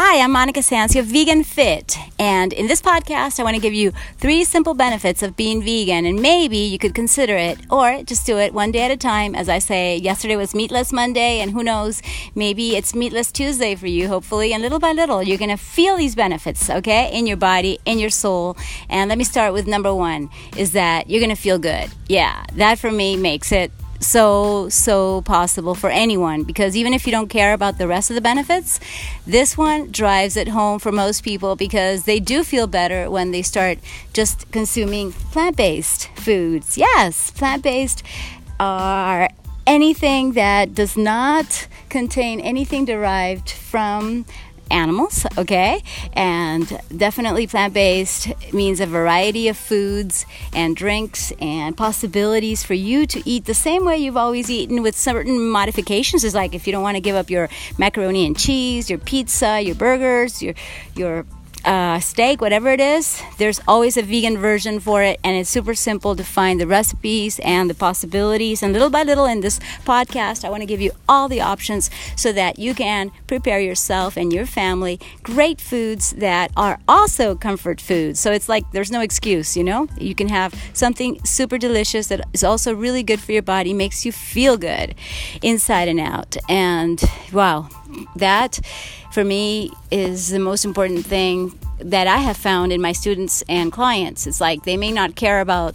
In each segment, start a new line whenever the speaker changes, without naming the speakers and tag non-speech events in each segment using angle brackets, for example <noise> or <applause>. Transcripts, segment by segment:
Hi, I'm Monica Sancio, Vegan Fit, and in this podcast, I want to give you three simple benefits of being vegan, and maybe you could consider it, or just do it one day at a time. As I say, yesterday was Meatless Monday, and who knows, maybe it's Meatless Tuesday for you, hopefully, and little by little, you're going to feel these benefits, okay, in your body, in your soul. And let me start with number one is that you're going to feel good. Yeah, that for me makes it so so possible for anyone. Because even if you don't care about the rest of the benefits this one drives it home for most people because they do feel better when they start just consuming plant-based foods. Yes plant-based are anything that does not contain anything derived from animals, okay? And definitely plant based means a variety of foods and drinks and possibilities for you to eat the same way you've always eaten with certain modifications. Is like if you don't want to give up your macaroni and cheese, your pizza, your burgers, your your uh, steak, whatever it is, there's always a vegan version for it, and it's super simple to find the recipes and the possibilities. And little by little in this podcast, I want to give you all the options so that you can prepare yourself and your family great foods that are also comfort foods. So it's like there's no excuse, you know? You can have something super delicious that is also really good for your body, makes you feel good inside and out. And wow, that for me is the most important thing that I have found in my students and clients. It's like they may not care about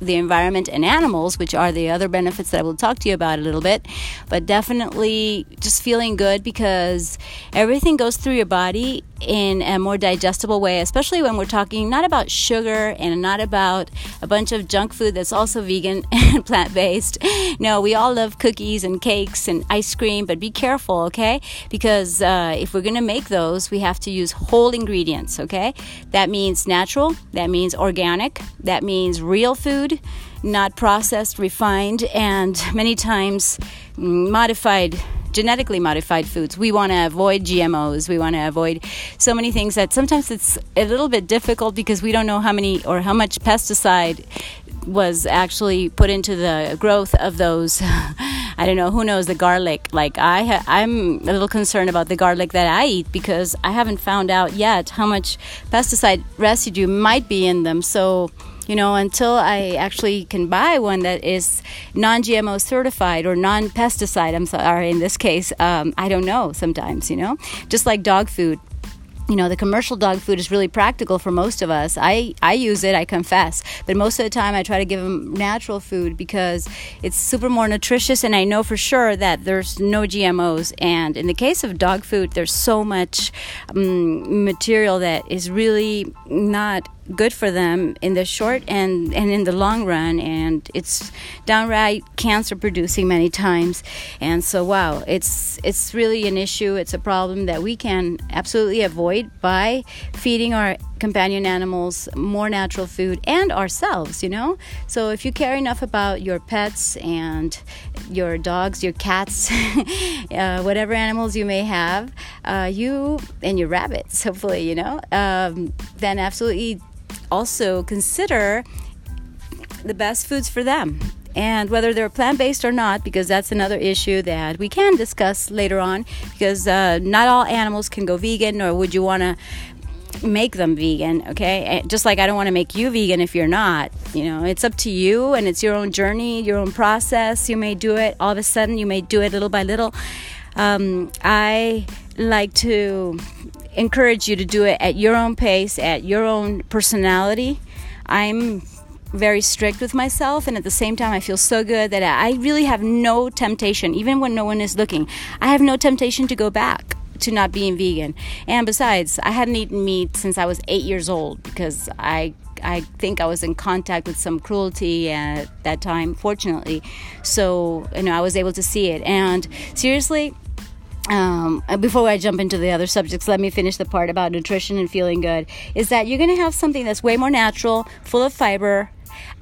the environment and animals, which are the other benefits that I will talk to you about a little bit, but definitely just feeling good because everything goes through your body in a more digestible way, especially when we're talking not about sugar and not about a bunch of junk food that's also vegan <laughs> and plant based. No, we all love cookies and cakes and ice cream, but be careful, okay? Because uh, if we're gonna make those, we have to use whole ingredients, okay? That means natural, that means organic, that means real food, not processed, refined, and many times modified genetically modified foods. We want to avoid GMOs. We want to avoid so many things that sometimes it's a little bit difficult because we don't know how many or how much pesticide was actually put into the growth of those. <laughs> I don't know who knows the garlic. Like I, ha- I'm a little concerned about the garlic that I eat because I haven't found out yet how much pesticide residue might be in them. So you know, until I actually can buy one that is non GMO certified or non pesticide, I'm sorry, in this case, um, I don't know sometimes, you know, just like dog food. You know the commercial dog food is really practical for most of us. I i use it i confess. But most of the time i try to give them natural food because it's super more nutritious and i know for sure that there's no gmos and in the case of dog food there's so much um, material that is really not good for them in the short and, and in the long run and it's downright cancer producing many times. And so wow it's it's really an issue. It's a problem that we can absolutely avoid by feeding our companion animals more natural food and ourselves you know? So if you care enough about your pets and your dogs your cats <laughs> uh, whatever animals you may have uh, you and your rabbits <laughs> hopefully you know um, then absolutely also consider the best foods for them and whether they're plant based or not, because that's another issue that we can discuss later on. Because uh, not all animals can go vegan, or would you want to make them vegan? Okay, just like I don't want to make you vegan if you're not. You know, it's up to you, and it's your own journey, your own process. You may do it all of a sudden, you may do it little by little. Um, I like to encourage you to do it at your own pace, at your own personality. I'm very strict with myself, and at the same time, I feel so good that I really have no temptation, even when no one is looking, I have no temptation to go back to not being vegan. And besides, I hadn't eaten meat since I was eight years old because I I think I was in contact with some cruelty at that time, fortunately. So, you know, I was able to see it. And seriously, um, uh, before I jump into the other subjects, let me finish the part about nutrition and feeling good. Is that you're going to have something that's way more natural, full of fiber,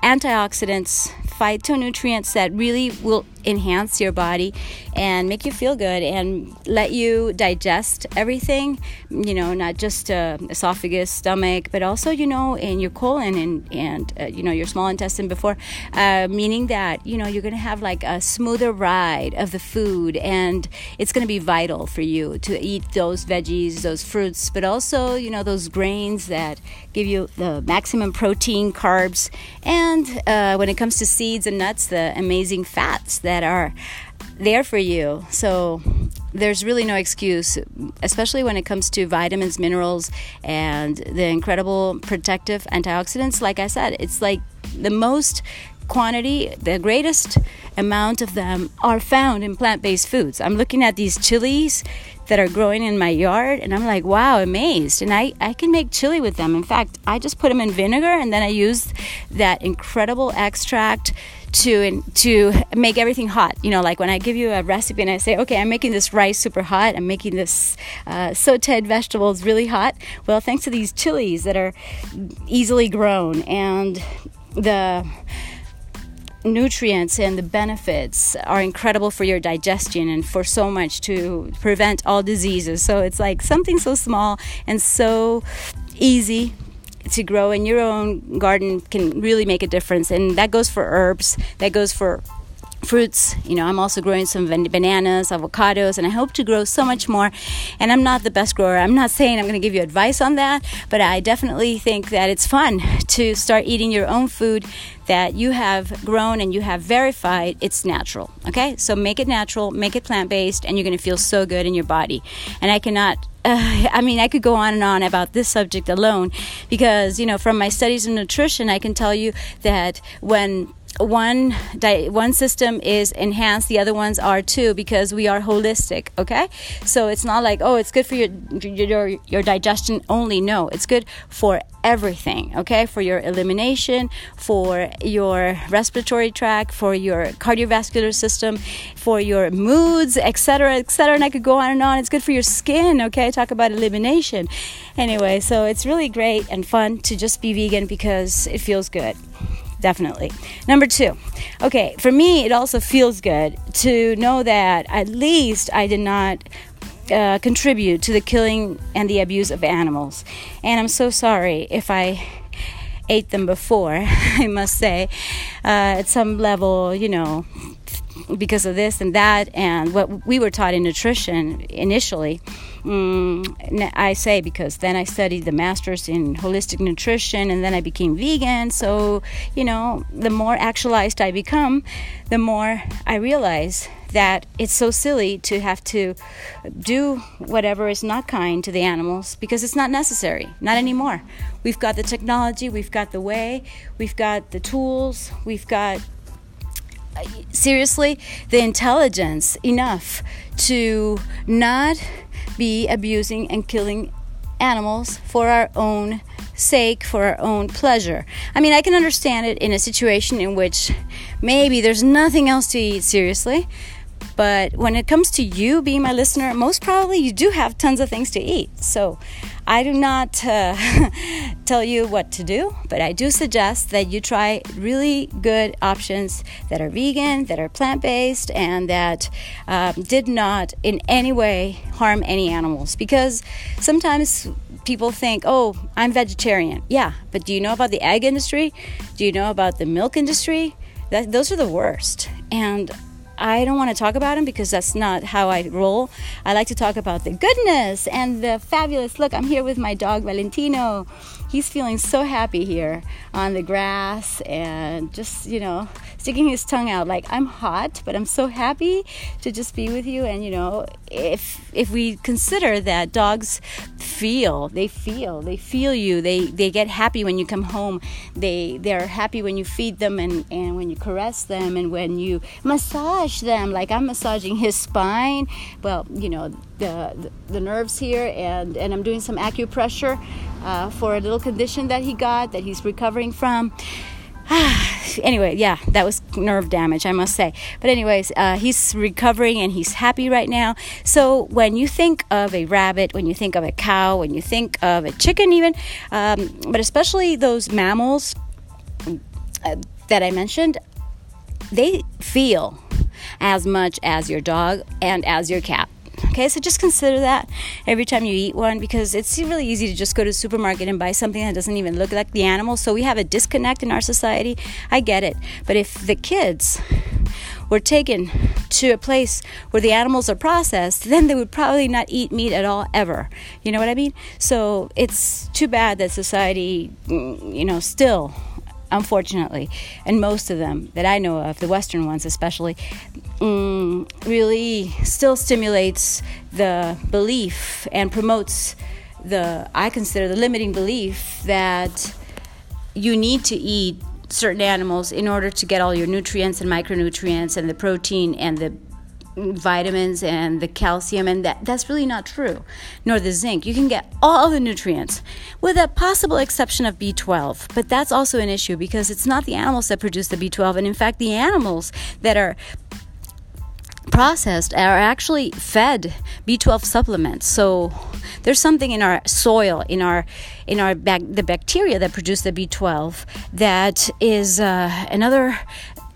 antioxidants, phytonutrients that really will enhance your body and make you feel good and let you digest everything, you know, not just uh, esophagus, stomach, but also, you know, in your colon and, and uh, you know, your small intestine before, uh, meaning that, you know, you're going to have like a smoother ride of the food and it's going to be vital for you to eat those veggies, those fruits, but also, you know, those grains that give you the maximum protein, carbs, and uh, when it comes to seeds and nuts, the amazing fats that are there for you. So there's really no excuse, especially when it comes to vitamins, minerals, and the incredible protective antioxidants. Like I said, it's like the most quantity, the greatest amount of them are found in plant based foods. I'm looking at these chilies that are growing in my yard and I'm like, wow, amazed. And I, I can make chili with them. In fact, I just put them in vinegar and then I use that incredible extract to to make everything hot. You know, like when I give you a recipe and I say, okay, I'm making this rice super hot. I'm making this uh, sautéed vegetables really hot. Well, thanks to these chilies that are easily grown and the nutrients and the benefits are incredible for your digestion and for so much to prevent all diseases. So it's like something so small and so easy to grow in your own garden can really make a difference. And that goes for herbs, that goes for fruits. You know, I'm also growing some bananas, avocados, and I hope to grow so much more. And I'm not the best grower. I'm not saying I'm going to give you advice on that, but I definitely think that it's fun to start eating your own food that you have grown and you have verified it's natural. Okay? So make it natural, make it plant based, and you're going to feel so good in your body. And I cannot uh, <laughs> I mean, I could go on and on about this subject alone because, you know, from my studies in nutrition, I can tell you that when one di- one system is enhanced the other ones are too because we are holistic okay? So it's not like oh it's good for your your your digestion only. No it's good for everything okay? For your elimination for your respiratory tract for your cardiovascular system for your moods etc etc and i could go on and on. It's good for your skin okay? Talk about elimination. Anyway so it's really great and fun to just be vegan because it feels good definitely. Number two, okay, for me, it also feels good to know that at least I did not uh, contribute to the killing and the abuse of animals. And I'm so sorry if I ate them before, <laughs> I must say. Uh, at some level, you know, because of this and that, and what we were taught in nutrition initially. Mm, I say because then I studied the master's in holistic nutrition and then I became vegan. So, you know, the more actualized I become, the more I realize that it's so silly to have to do whatever is not kind to the animals because it's not necessary. Not anymore. We've got the technology, we've got the way, we've got the tools, we've got seriously the intelligence enough to not be abusing and killing animals for our own sake, for our own pleasure. I mean, I can understand it in a situation in which maybe there's nothing else to eat seriously. But when it comes to you being my listener, most probably you do have tons of things to eat. So I do not uh, <laughs> tell you what to do, but I do suggest that you try really good options that are vegan, that are plant based, and that um, did not in any way harm any animals. Because sometimes people think, oh, I'm vegetarian. Yeah, but do you know about the egg industry? Do you know about the milk industry? That, those are the worst. And I don't want to talk about them because that's not how I roll. I like to talk about the goodness and the fabulous look. I'm here with my dog Valentino. He's feeling so happy here on the grass and just, you know, sticking his tongue out like I'm hot, but I'm so happy to just be with you. And you know, if if we consider that dogs feel, they feel, they feel you. They they get happy when you come home. They they're happy when you feed them and and when you caress them and when you massage them. Like I'm massaging his spine. Well, you know the the, the nerves here, and and I'm doing some acupressure uh, for a little condition that he got that he's recovering from. <sighs> anyway, yeah, that was nerve damage, I must say. But, anyways, uh, he's recovering and he's happy right now. So, when you think of a rabbit, when you think of a cow, when you think of a chicken, even, um, but especially those mammals uh, that I mentioned, they feel as much as your dog and as your cat. Okay, so just consider that every time you eat one because it's really easy to just go to the supermarket and buy something that doesn't even look like the animal. So we have a disconnect in our society. I get it. But if the kids were taken to a place where the animals are processed, then they would probably not eat meat at all ever. You know what I mean? So it's too bad that society, mm, you know, still unfortunately, and most of them that I know of, the Western ones especially, mm, really still stimulates the belief and promotes the, I consider the limiting belief that you need to eat certain animals in order to get all your nutrients and micronutrients and the protein and the vitamins and the calcium and that that's really not true nor the zinc you can get all the nutrients with a possible exception of b12 but that's also an issue because it's not the animals that produce the b12 and in fact the animals that are processed are actually fed B12 supplements. So there's something in our soil, in our in our the bacteria that produce the B12 that is uh, another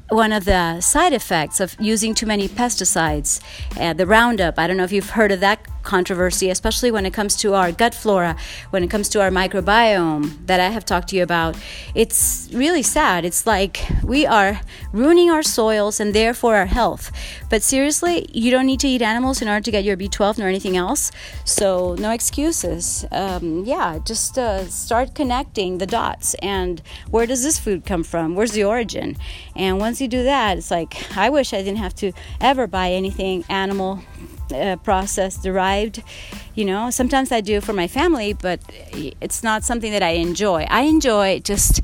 one of the side effects of using too many pesticides, uh, the Roundup. I don't know if you've heard of that controversy, especially when it comes to our gut flora, when it comes to our microbiome that I have talked to you about. It's really sad. It's like we are ruining our soils and therefore our health. But seriously, you don't need to eat animals in order to get your B12 nor anything else. So, no excuses. Um, yeah, just uh, start connecting the dots. And where does this food come from? Where's the origin? And once you do that, it's like, I wish I didn't have to ever buy anything animal uh, process derived. You know, sometimes I do for my family, but it's not something that I enjoy. I enjoy just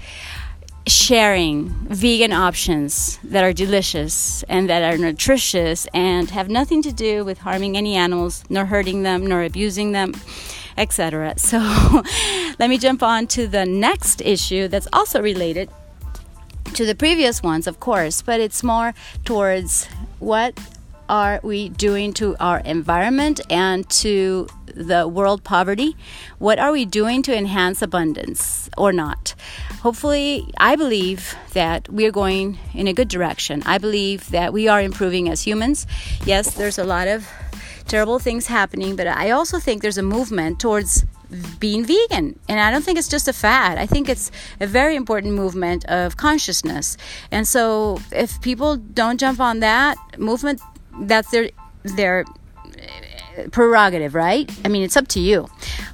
sharing vegan options that are delicious and that are nutritious and have nothing to do with harming any animals, nor hurting them, nor abusing them, etc. <laughs> So let me jump on to the next issue that's also related to the previous ones, of course, but it's more towards what are we doing to our environment and to the world poverty? What are we doing to enhance abundance or not? Hopefully, I believe that we are going in a good direction. I believe that we are improving as humans. Yes, there's a lot of terrible things happening, but I also think there's a movement towards being vegan. And I don't think it's just a fad. I think it's a very important movement of consciousness. And so if people don't jump on that movement, that's their their prerogative, right? I mean, it's up to you.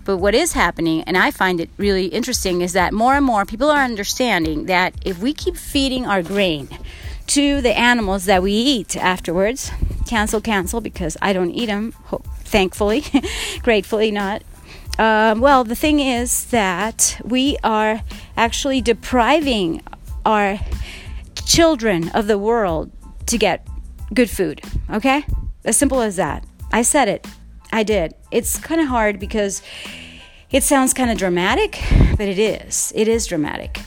But what is happening, and I find it really interesting, is that more and more people are understanding that if we keep feeding our grain to the animals that we eat afterwards, cancel, cancel, because I don't eat them, thankfully, <laughs> gratefully not. Um, well, the thing is that we are actually depriving our children of the world to get good food. Okay? As simple as that. I said it. I did. It's kind of hard because it sounds kind of dramatic, but it is. It is dramatic.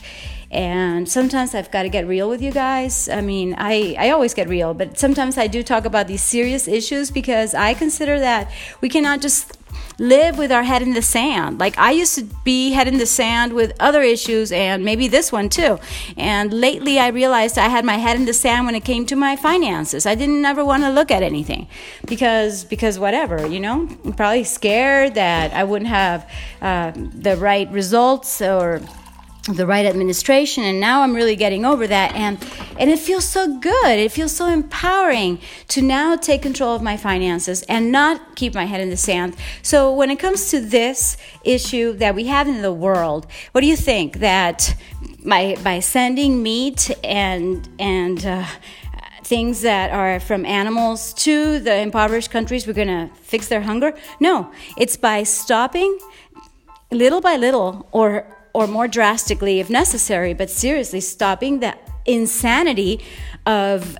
And sometimes I've got to get real with you guys. I mean, I, I always get real, but sometimes I do talk about these serious issues because I consider that we cannot just live with our head in the sand. Like I used to be head in the sand with other issues and maybe this one too. And lately I realized I had my head in the sand when it came to my finances. I didn't ever want to look at anything because because whatever, you know, I'm probably scared that I wouldn't have uh, the right results or the right administration and now i'm really getting over that and and it feels so good. It feels so empowering to now take control of my finances and not keep my head in the sand. So when it comes to this issue that we have in the world what do you think? That by by sending meat and and uh, things that are from animals to the impoverished countries we're going to fix their hunger? No. It's by stopping little by little or or more drastically if necessary, but seriously stopping the insanity of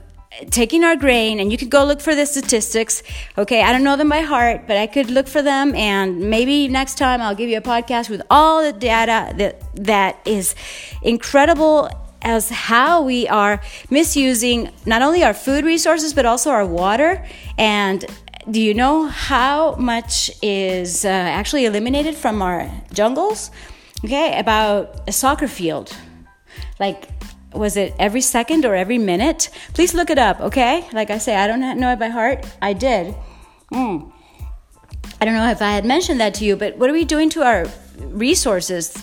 taking our grain and you could go look for the statistics. Okay i don't know them by heart but i could look for them and maybe next time i'll give you a podcast with all the data that that is incredible as how we are misusing not only our food resources but also our water. And do you know how much is uh, actually eliminated from our jungles okay, about a soccer field. Like was it every second or every minute? Please look it up, okay? Like I say, I don't know it by heart. I did. Mm. I don't know if I had mentioned that to you, but what are we doing to our resources?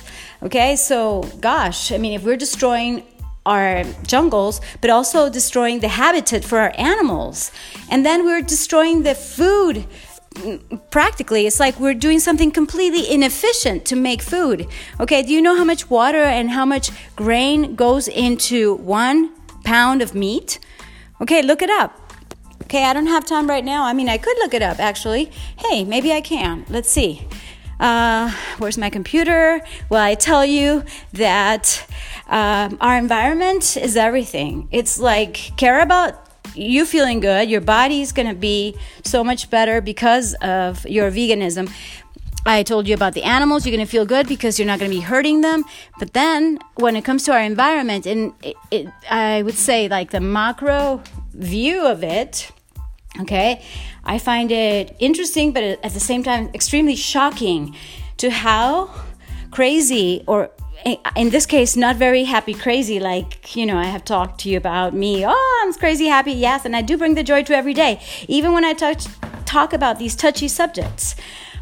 Okay, so gosh, I mean, if we're destroying our jungles, but also destroying the habitat for our animals, and then we're destroying the food practically it's like we're doing something completely inefficient to make food. Okay do you know how much water and how much grain goes into one pound of meat? Okay look it up. Okay i don't have time right now. I mean i could look it up actually. Hey maybe i can. Let's see. Uh, where's my computer? Well i tell you that uh, our environment is everything. It's like care about you feeling good, your body's going to be so much better because of your veganism. I told you about the animals, you're going to feel good because you're not going to be hurting them. But then when it comes to our environment, and it, it, I would say like the macro view of it, okay, I find it interesting, but at the same time, extremely shocking to how crazy or in this case, not very happy, crazy, like, you know, I have talked to you about me. Oh, I'm crazy, happy, yes, and I do bring the joy to every day, even when I talk, talk about these touchy subjects.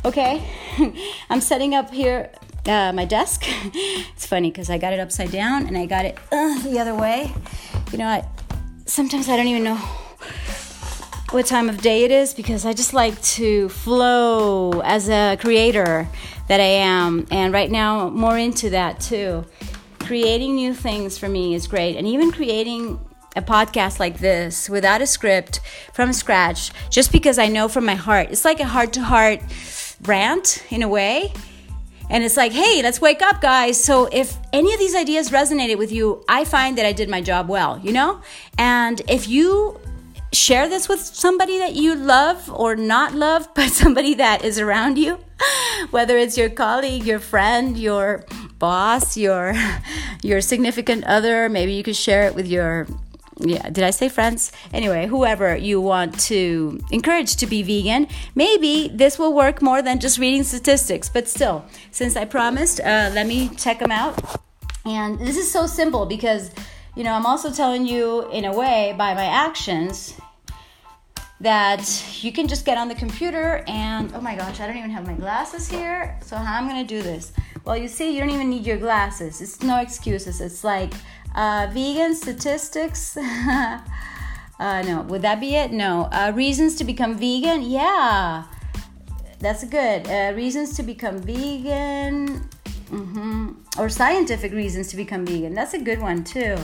Okay? <laughs> I'm setting up here uh, my desk. <laughs> it's funny because I got it upside down and I got it uh, the other way. You know, I, sometimes I don't even know what time of day it is because I just like to flow as a creator that I am. And right now, more into that too. Creating new things for me is great. And even creating a podcast like this without a script from scratch, just because I know from my heart. It's like a heart to heart rant in a way. And it's like, hey, let's wake up, guys. So if any of these ideas resonated with you, I find that I did my job well, you know? And if you share this with somebody that you love or not love, but <laughs> somebody that is around you, whether it's your colleague, your friend, your boss, your your significant other, maybe you could share it with your yeah, did I say friends? Anyway, whoever you want to encourage to be vegan, maybe this will work more than just reading statistics. But still, since I promised, uh, let me check them out. And this is so simple because, you know, I'm also telling you in a way by my actions that you can just get on the computer and oh my gosh, I don't even have my glasses here. So how am I gonna do this? Well, you see, you don't even need your glasses. It's no excuses. It's like uh, vegan statistics. <laughs> uh, no, would that be it? No. Uh, reasons to become vegan? Yeah, that's good. Uh, reasons to become vegan. Mm-hmm. Or scientific reasons to become vegan. That's a good one too.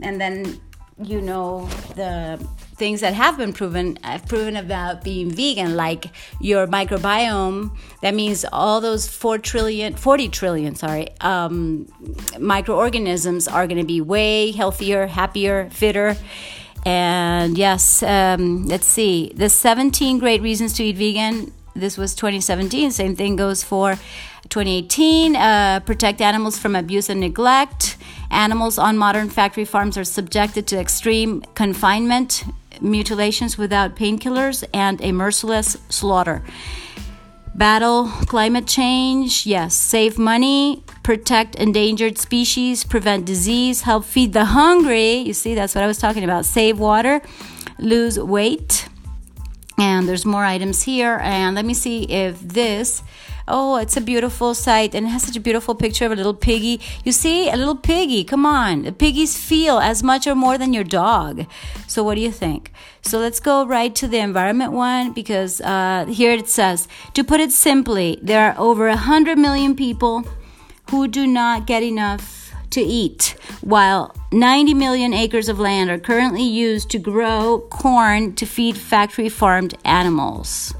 And then you know the things that have been proven have proven about being vegan like your microbiome. That means all those 4 trillion 40 trillion sorry um, microorganisms are going to be way healthier happier fitter. And yes um, let's see. The 17 great reasons to eat vegan this was 2017 same thing goes for 2018 uh, protect animals from abuse and neglect. Animals on modern factory farms are subjected to extreme confinement, mutilations without painkillers, and a merciless slaughter. Battle climate change, yes. Save money, protect endangered species, prevent disease, help feed the hungry. You see, that's what I was talking about. Save water, lose weight. And there's more items here. And let me see if this Oh, it's a beautiful sight and it has such a beautiful picture of a little piggy. You see, a little piggy. Come on. The piggies feel as much or more than your dog. So, what do you think? So, let's go right to the environment one because uh, here it says to put it simply, there are over 100 million people who do not get enough to eat, while 90 million acres of land are currently used to grow corn to feed factory farmed animals.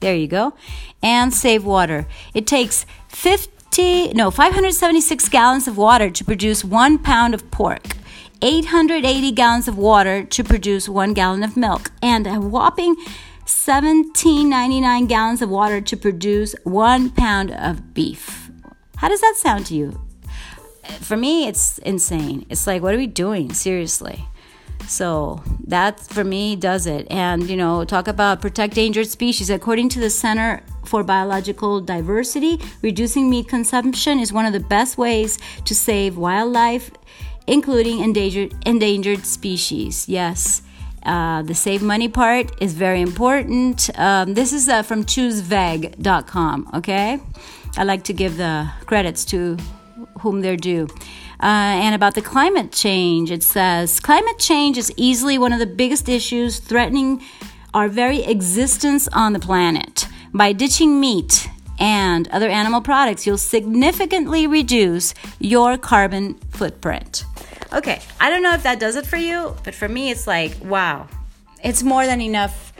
There you go and save water. It takes 50, no, 576 gallons of water to produce one pound of pork. 880 gallons of water to produce one gallon of milk, and a whopping 1799 gallons of water to produce one pound of beef. How does that sound to you? For me, it's insane. It's like, what are we doing? Seriously. So that for me does it. And you know, talk about protect endangered species. According to the Center for Biological Diversity, reducing meat consumption is one of the best ways to save wildlife. including endangered, endangered species. Yes. Uh, the save money part is very important. Um, this is uh, from chooseveg.com, okay? I like to give the credits to whom they're due. Uh, and about the climate change, it says climate change is easily one of the biggest issues threatening our very existence on the planet. By ditching meat and other animal products, you'll significantly reduce your carbon footprint. Okay, I don't know if that does it for you, but for me, it's like, wow, it's more than enough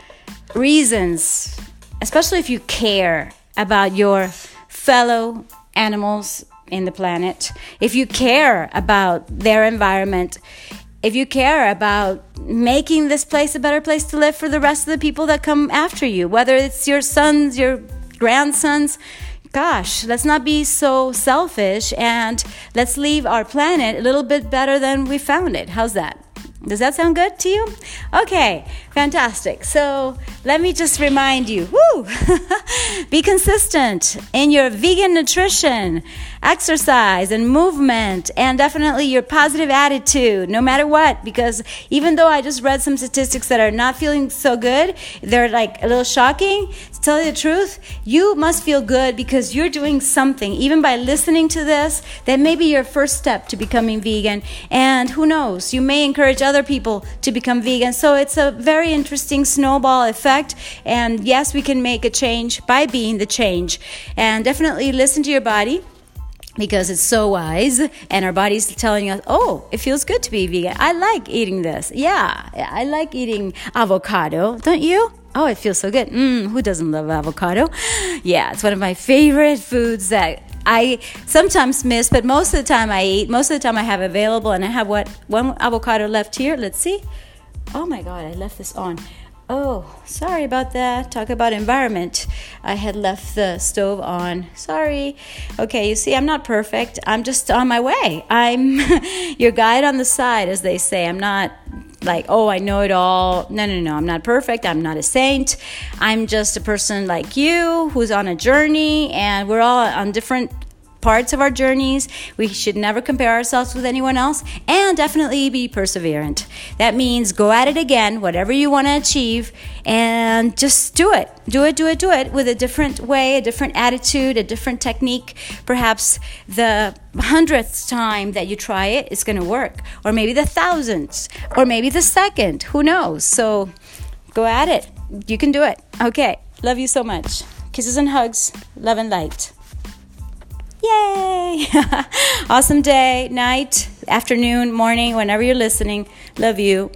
reasons, especially if you care about your fellow animals in the planet, if you care about their environment, if you care about making this place a better place to live for the rest of the people that come after you, whether it's your sons, your grandsons, gosh, let's not be so selfish and let's leave our planet a little bit better than we found it. How's that? Does that sound good to you? Okay, fantastic. So let me just remind you woo, <laughs> be consistent in your vegan nutrition, exercise, and movement, and definitely your positive attitude, no matter what. Because even though I just read some statistics that are not feeling so good, they're like a little shocking. To tell you the truth, you must feel good because you're doing something, even by listening to this, that may be your first step to becoming vegan. And who knows, you may encourage other people to become vegan. So it's a very interesting snowball effect. And yes, we can make a change by being the change. And definitely listen to your body because it's so wise. And our body's telling us oh it feels good to be vegan. I like eating this. Yeah i like eating avocado. Don't you? Oh it feels so good. Mm, who doesn't love avocado? Yeah it's one of my favorite foods that I sometimes miss, but most of the time I eat. Most of the time I have available, and I have what one avocado left here. Let's see. Oh my God, I left this on. Oh, sorry about that. Talk about environment. I had left the stove on. Sorry. Okay, you see, I'm not perfect. I'm just on my way. I'm <laughs> your guide on the side, as they say. I'm not like, oh, I know it all. No, no, no. I'm not perfect. I'm not a saint. I'm just a person like you who's on a journey, and we're all on different parts of our journeys. We should never compare ourselves with anyone else and definitely be perseverant. That means go at it again, whatever you want to achieve, and just do it. Do it, do it, do it with a different way, a different attitude, a different technique. Perhaps the hundredth time that you try it, it's going to work. Or maybe the thousandth, or maybe the second. Who knows? So go at it. You can do it. Okay. Love you so much. Kisses and hugs. Love and light. Yay! <laughs> awesome day, night, afternoon, morning, whenever you're listening. Love you.